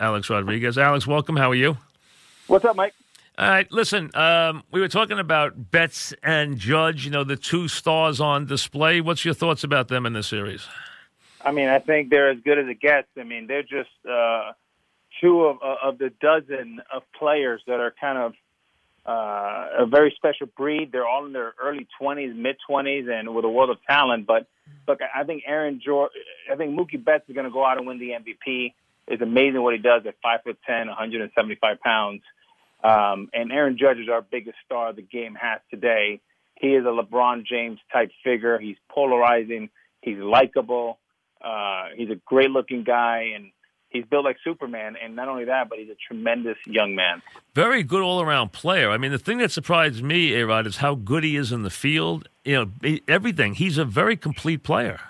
Alex Rodriguez. Alex, welcome. How are you? What's up, Mike? All right, listen, um, we were talking about Betts and Judge, you know, the two stars on display. What's your thoughts about them in this series? I mean, I think they're as good as it gets. I mean, they're just uh, two of, of the dozen of players that are kind of uh, a very special breed. They're all in their early 20s, mid 20s, and with a world of talent. But look, I think Aaron George, I think Mookie Betts is going to go out and win the MVP. It's amazing what he does at five foot ten, 175 pounds. Um, and Aaron Judge is our biggest star the game has today. He is a LeBron James type figure. He's polarizing. He's likable. Uh, he's a great looking guy, and he's built like Superman. And not only that, but he's a tremendous young man. Very good all around player. I mean, the thing that surprised me, Arod, is how good he is in the field. You know, everything. He's a very complete player.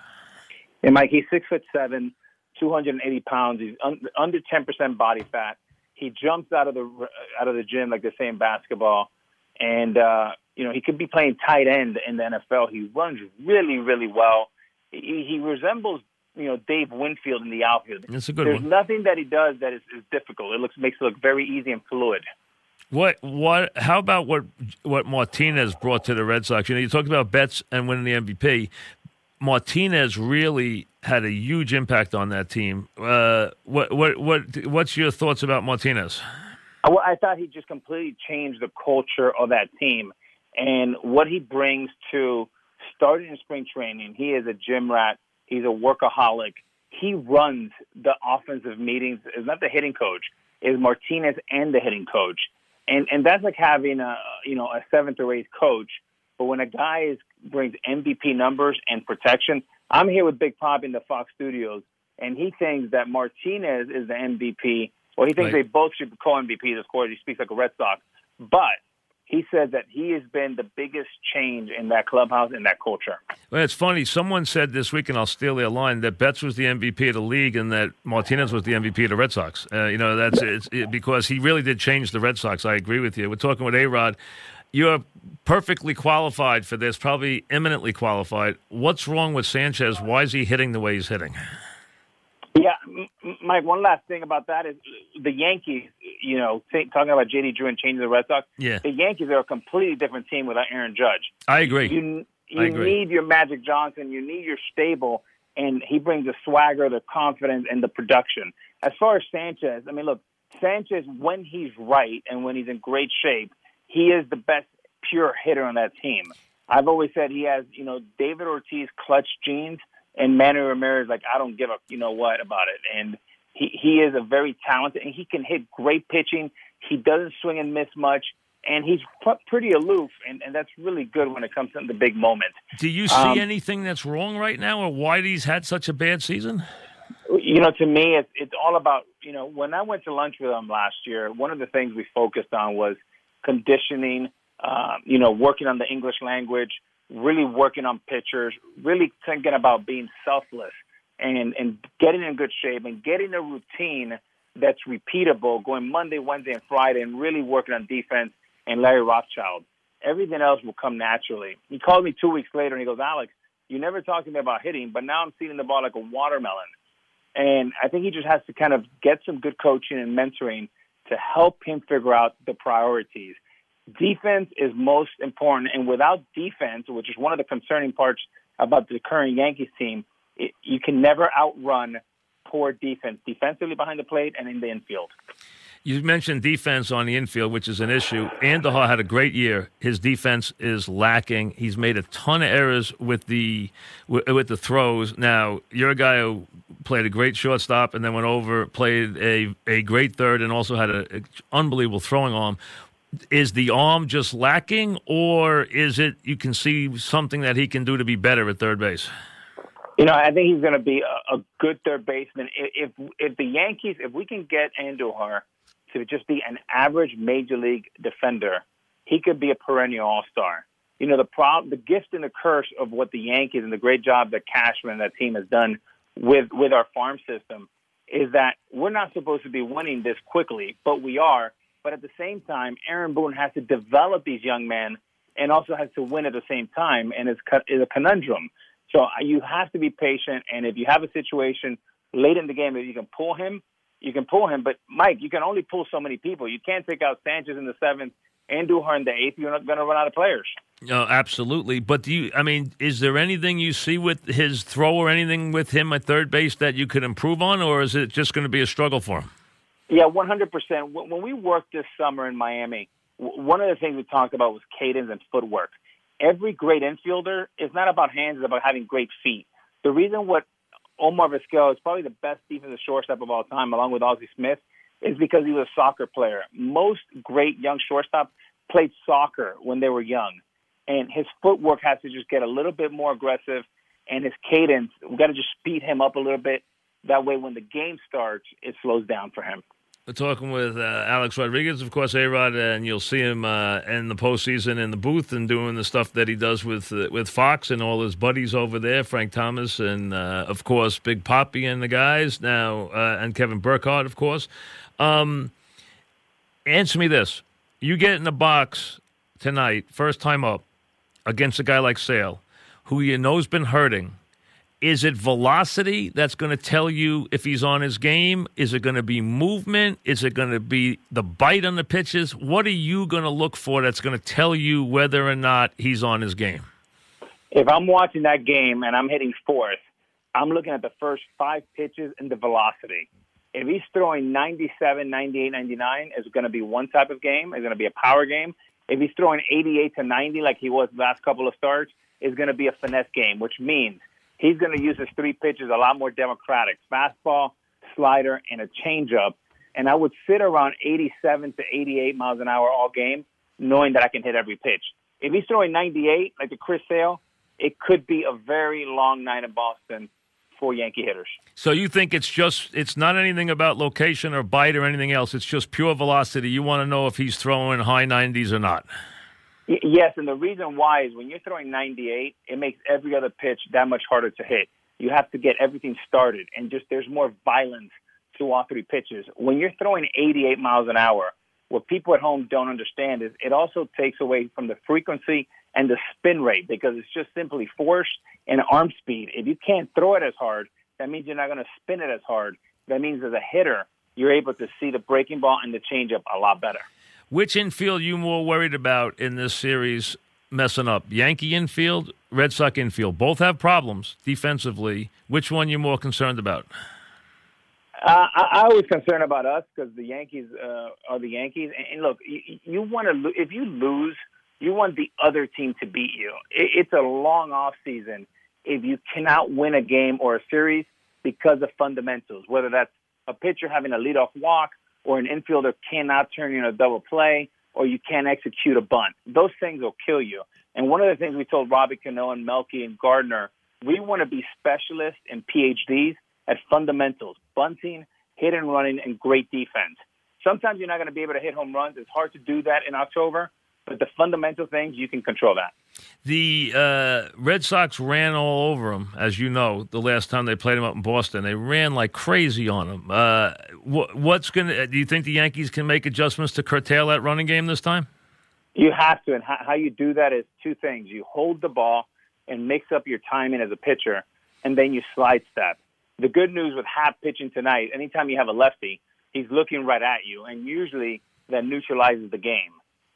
And Mike, he's six foot seven, 280 pounds. He's un- under 10% body fat. He jumps out of the out of the gym like the same basketball, and uh, you know he could be playing tight end in the NFL. He runs really, really well. He, he resembles you know Dave Winfield in the outfield. That's a good There's one. nothing that he does that is, is difficult. It looks makes it look very easy and fluid. What what? How about what what Martinez brought to the Red Sox? You know, you talked about Betts and winning the MVP. Martinez really had a huge impact on that team. Uh, what what what what's your thoughts about Martinez? Well, I thought he just completely changed the culture of that team and what he brings to starting in spring training. He is a gym rat. He's a workaholic. He runs the offensive meetings. Is not the hitting coach. Is Martinez and the hitting coach, and and that's like having a you know a seventh or eighth coach. But when a guy is brings MVP numbers and protection, I'm here with Big Pop in the Fox Studios, and he thinks that Martinez is the MVP. Well, he thinks Right. they both should be co-MVPs. Of course, he speaks like a Red Sox, but he said that he has been the biggest change in that clubhouse and that culture. Well, it's funny. Someone said this week, and I'll steal their line, that Betts was the MVP of the league and that Martinez was the MVP of the Red Sox. Uh, you know, that's it's, it, because he really did change the Red Sox. I agree with you. We're talking with A Rod. You're perfectly qualified for this, probably eminently qualified. What's wrong with Sanchez? Why is he hitting the way he's hitting? Yeah, Mike. One last thing about that is uh, the Yankees. You know, think, talking about JD Drew and changing the Red Sox. Yeah. the Yankees are a completely different team without Aaron Judge. I agree. You I agree. need your Magic Johnson. You need your stable, and he brings the swagger, the confidence, and the production. As far as Sanchez, I mean, look, Sanchez when he's right and when he's in great shape, he is the best pure hitter on that team. I've always said he has, you know, David Ortiz clutch genes, and Manny Ramirez like I don't give a you know what about it, and he he is a very talented and he can hit great pitching. He doesn't swing and miss much. And he's pretty aloof, and, and that's really good when it comes to the big moment. Do you see Um, anything that's wrong right now, or why he's had such a bad season? You know, to me, it's it's all about you know. When I went to lunch with him last year, one of the things we focused on was conditioning. Uh, you know, working on the English language, really working on pitchers, really thinking about being selfless and and getting in good shape and getting a routine that's repeatable, going Monday, Wednesday, and Friday, and really working on defense and Larry Rothschild. Everything else will come naturally. He called me two weeks later and he goes, Alex, you never talked to me about hitting, but now I'm seeing the ball like a watermelon. And I think he just has to kind of get some good coaching and mentoring to help him figure out the priorities. Defense is most important, and without defense, which is one of the concerning parts about the current Yankees team, it, you can never outrun poor defense, defensively behind the plate and in the infield. You mentioned defense on the infield, which is an issue. Andujar had a great year. His defense is lacking. He's made a ton of errors with the with, with the throws. Now you're a guy who played a great shortstop and then went over, played a a great third, and also had an unbelievable throwing arm. Is the arm just lacking, or is it you can see something that he can do to be better at third base? You know, I think he's going to be a, a good third baseman. If if the Yankees, if we can get Andujar to just be an average major league defender, he could be a perennial All Star. You know, the problem, the gift and the curse of what the Yankees and the great job that Cashman and that team has done with with our farm system is that we're not supposed to be winning this quickly, but we are. But at the same time, Aaron Boone has to develop these young men and also has to win at the same time, and it's, it's a conundrum. So uh, you have to be patient, and if you have a situation late in the game that you can pull him, you can pull him. But Mike, you can only pull so many people. You can't take out Sanchez in the seventh Andujar in the eighth. You're not going to run out of players. No, absolutely. But do you? I mean, is there anything you see with his throw or anything with him at third base that you could improve on, or is it just going to be a struggle for him? Yeah, 100%. When we worked this summer in Miami, one of the things we talked about was cadence and footwork. Every great infielder is not about hands; it's about having great feet. The reason what Omar Vizquel is probably the best defensive shortstop of all time, along with Ozzie Smith, is because he was a soccer player. Most great young shortstops played soccer when they were young, and his footwork has to just get a little bit more aggressive, and his cadence. We got to just speed him up a little bit. That way, when the game starts, it slows down for him. We're talking with uh, Alex Rodriguez, of course, A Rod, and you'll see him uh, in the postseason in the booth and doing the stuff that he does with uh, with Fox and all his buddies over there, Frank Thomas, and uh, of course Big Papi and the guys now, uh, and Kevin Burkhardt, of course. Um, answer me this: You get in the box tonight, first time up, against a guy like Sale, who you know's been hurting is it velocity that's going to tell you if he's on his game? Is it going to be movement? Is it going to be the bite on the pitches? What are you going to look for that's going to tell you whether or not he's on his game? If I'm watching that game and I'm hitting fourth, I'm looking at the first five pitches and the velocity. If he's throwing 97, 98, 99, it's going to be one type of game. It's going to be a power game. If he's throwing 88 to 90 like he was last couple of starts, it's going to be a finesse game, which means – he's going to use his three pitches a lot more democratic fastball, slider, and a changeup. And I would sit around 87 to 88 miles an hour all game, knowing that I can hit every pitch. If he's throwing 98, like the Chris Sale, it could be a very long night in Boston for Yankee hitters. So you think it's just it's not anything about location or bite or anything else. It's just pure velocity. You want to know if he's throwing high 90s or not. Yes, and the reason why is when you're throwing 98, it makes every other pitch that much harder to hit. You have to get everything started, and just there's more violence to all three pitches. When you're throwing 88 miles an hour, what people at home don't understand is it also takes away from the frequency and the spin rate because it's just simply force and arm speed. If you can't throw it as hard, that means you're not going to spin it as hard. That means as a hitter, you're able to see the breaking ball and the changeup a lot better. Which infield you more worried about in this series messing up? Yankee infield, Red Sox infield. Both have problems defensively. Which one you more concerned about? Uh, I, I was concerned about us because the Yankees uh, are the Yankees. And, and look, you, you want to lo- if you lose, you want the other team to beat you. It, it's a long off season if you cannot win a game or a series because of fundamentals, whether that's a pitcher having a leadoff walk or an infielder cannot turn in a double play, or you can't execute a bunt. Those things will kill you. And one of the things we told Robbie Cano and Melky and Gardner, we want to be specialists and PhDs at fundamentals, bunting, hit and running, and great defense. Sometimes you're not going to be able to hit home runs. It's hard to do that in October, but the fundamental things, you can control that. The uh, Red Sox ran all over them, as you know, the last time they played them up in Boston. They ran like crazy on them. Uh, wh- what's going to, do you think the Yankees can make adjustments to curtail that running game this time? You have to. And how you do that is two things. You hold the ball and mix up your timing as a pitcher, and then you slide step. The good news with Happ pitching tonight, anytime you have a lefty, he's looking right at you, and usually that neutralizes the game.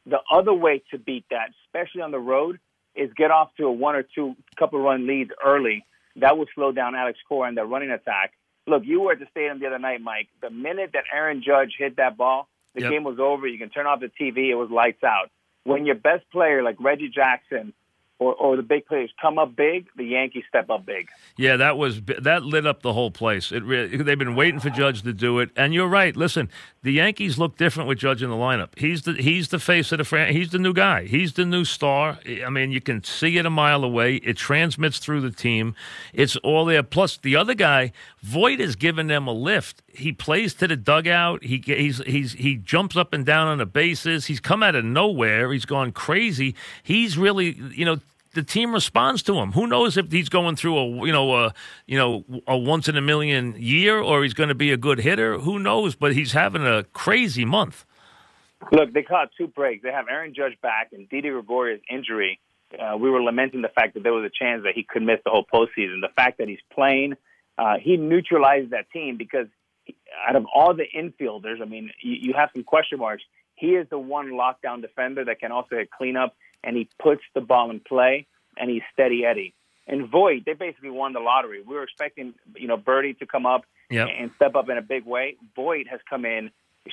The other way to beat that, especially on the road, is get off to a one or two couple run leads early. That will slow down Alex Cora and their running attack. Look, you were at the stadium the other night, Mike. The minute that Aaron Judge hit that ball, the yep. game was over. You can turn off the TV. It was lights out. When your best player like Reggie Jackson or, or the big players come up big, the Yankees step up big. Yeah, that was that lit up the whole place. It really, they've been waiting for Judge to do it, and you're right. Listen, the Yankees look different with Judge in the lineup. He's the he's the face of the franchise. He's the new guy. He's the new star. I mean, you can see it a mile away. It transmits through the team. It's all there. Plus, the other guy, Voit, has given them a lift. He plays to the dugout. He he's he's he jumps up and down on the bases. He's come out of nowhere. He's gone crazy. He's really you know the team responds to him. Who knows if he's going through a you know a you know a once in a million year or he's going to be a good hitter. Who knows? But he's having a crazy month. Look, they caught two breaks. They have Aaron Judge back and Didi Gregorius' injury. Uh, we were lamenting the fact that there was a chance that he could miss the whole postseason. The fact that he's playing, uh, he neutralized that team because out of all the infielders, I mean, you, you have some question marks. He is the one lockdown defender that can also hit cleanup, and he puts the ball in play, and he's steady Eddie. And Voit, they basically won the lottery. We were expecting, you know, Birdie to come up Yep. and step up in a big way. Voit has come in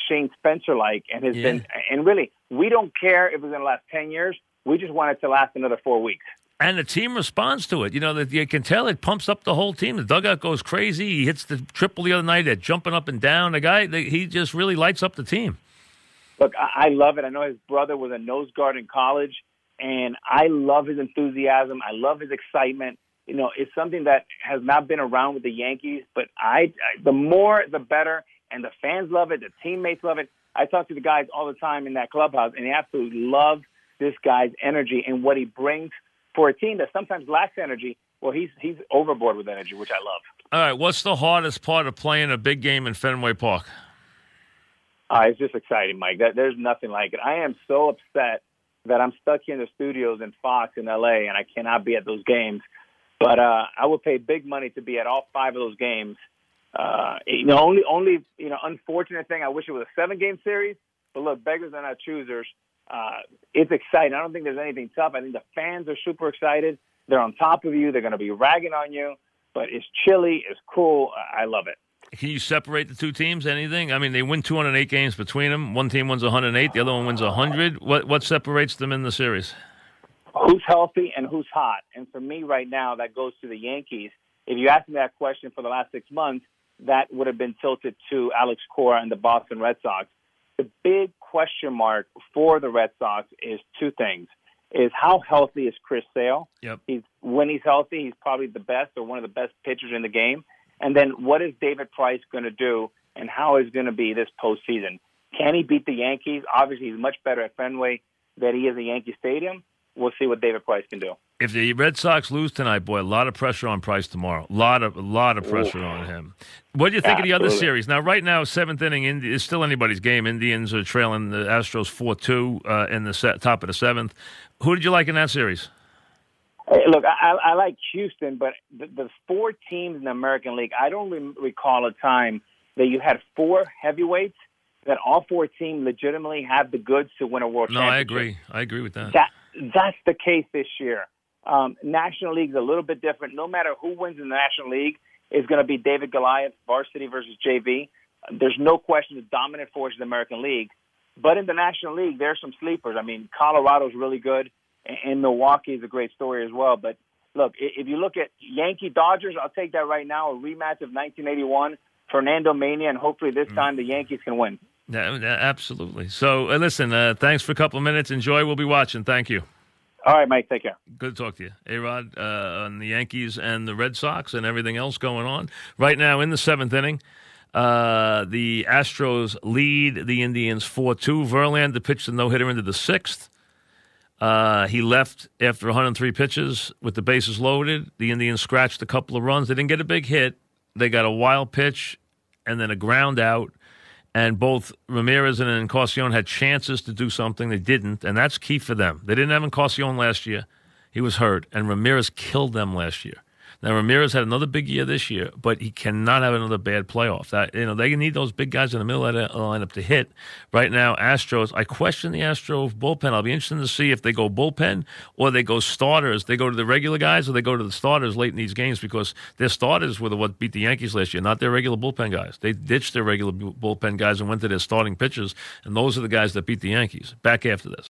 Shane Spencer like and has Yeah. been and really we don't care if it's gonna last ten years. We just want it to last another four weeks. And the team responds to it. You know, that you can tell it pumps up the whole team. The dugout goes crazy. He hits the triple the other night. They're jumping up and down. The guy, he just really lights up the team. Look, I, I love it. I know his brother was a nose guard in college, and I love his enthusiasm. I love his excitement. You know, it's something that has not been around with the Yankees, but I, I the more the better, and the fans love it. The teammates love it. I talk to the guys all the time in that clubhouse, and they absolutely love this guy's energy and what he brings for a team that sometimes lacks energy. Well, he's he's overboard with energy, which I love. All right, what's the hardest part of playing a big game in Fenway Park? Uh, it's just exciting, Mike. That, there's nothing like it. I am so upset that I'm stuck here in the studios in Fox in LA and I cannot be at those games. But uh, I would pay big money to be at all five of those games. Uh, you know, only only you know, unfortunate thing. I wish it was a seven game series. But look, beggars are not choosers. Uh, it's exciting. I don't think there's anything tough. I think the fans are super excited. They're on top of you. They're going to be ragging on you. But it's chilly. It's cool. I love it. Can you separate the two teams? Anything? I mean, they win 208 games between them. One team wins 108, the other one wins 100. What what separates them in the series? who's healthy and who's hot. And for me right now, that goes to the Yankees. If you asked me that question for the last six months, that would have been tilted to Alex Cora and the Boston Red Sox. The big question mark for the Red Sox is two things. Is how healthy is Chris Sale? Yep. He's when he's healthy, he's probably the best or one of the best pitchers in the game. And then what is David Price going to do and how is going to be this postseason? Can he beat the Yankees? Obviously, he's much better at Fenway than he is at Yankee Stadium. We'll see what David Price can do. If the Red Sox lose tonight, boy, a lot of pressure on Price tomorrow. A lot of a lot of pressure Ooh. on him. What do you think of the other Absolutely. series? Now, right now, seventh inning Indi- is still anybody's game. Indians are trailing the Astros four two uh, in the set, top of the seventh. Who did you like in that series? Hey, look, I, I like Houston, but the, the four teams in the American League, I don't re- recall a time that you had four heavyweights that all four teams legitimately have the goods to win a world No, I agree. I agree with that. That that's the case this year. Um, National League's a little bit different. No matter who wins in the National League, is going to be David Goliath, varsity versus JV. There's no question the dominant force in the American League. But in the National League, there's some sleepers. I mean, Colorado's really good, and, Milwaukee is a great story as well. But look, if you look at Yankee Dodgers, I'll take that right now. A rematch of 1981, Fernandomania, and hopefully this time the Yankees can win. Yeah, absolutely. So, uh, listen, uh, thanks for a couple of minutes. Enjoy. We'll be watching. Thank you. All right, Mike, take care. Good to talk to you. A Rod uh, on the Yankees and the Red Sox and everything else going on. Right now in the seventh inning, uh, the Astros lead the Indians 4 2. Verlander pitched a no hitter into the sixth. Uh, he left after 103 pitches with the bases loaded. The Indians scratched a couple of runs. They didn't get a big hit. They got a wild pitch and then a ground out. And both Ramirez and Encarnacion had chances to do something. They didn't, and that's key for them. They didn't have Encarnacion last year. He was hurt, and Ramirez killed them last year. Now Ramirez had another big year this year, but he cannot have another bad playoff. That you know they need those big guys in the middle of the uh, lineup to hit. Right now, Astros. I question the Astro bullpen. I'll be interested to see if they go bullpen or they go starters. They go to the regular guys or they go to the starters late in these games because their starters were the what beat the Yankees last year, not their regular bullpen guys. They ditched their regular bullpen guys and went to their starting pitchers, and those are the guys that beat the Yankees. Back after this.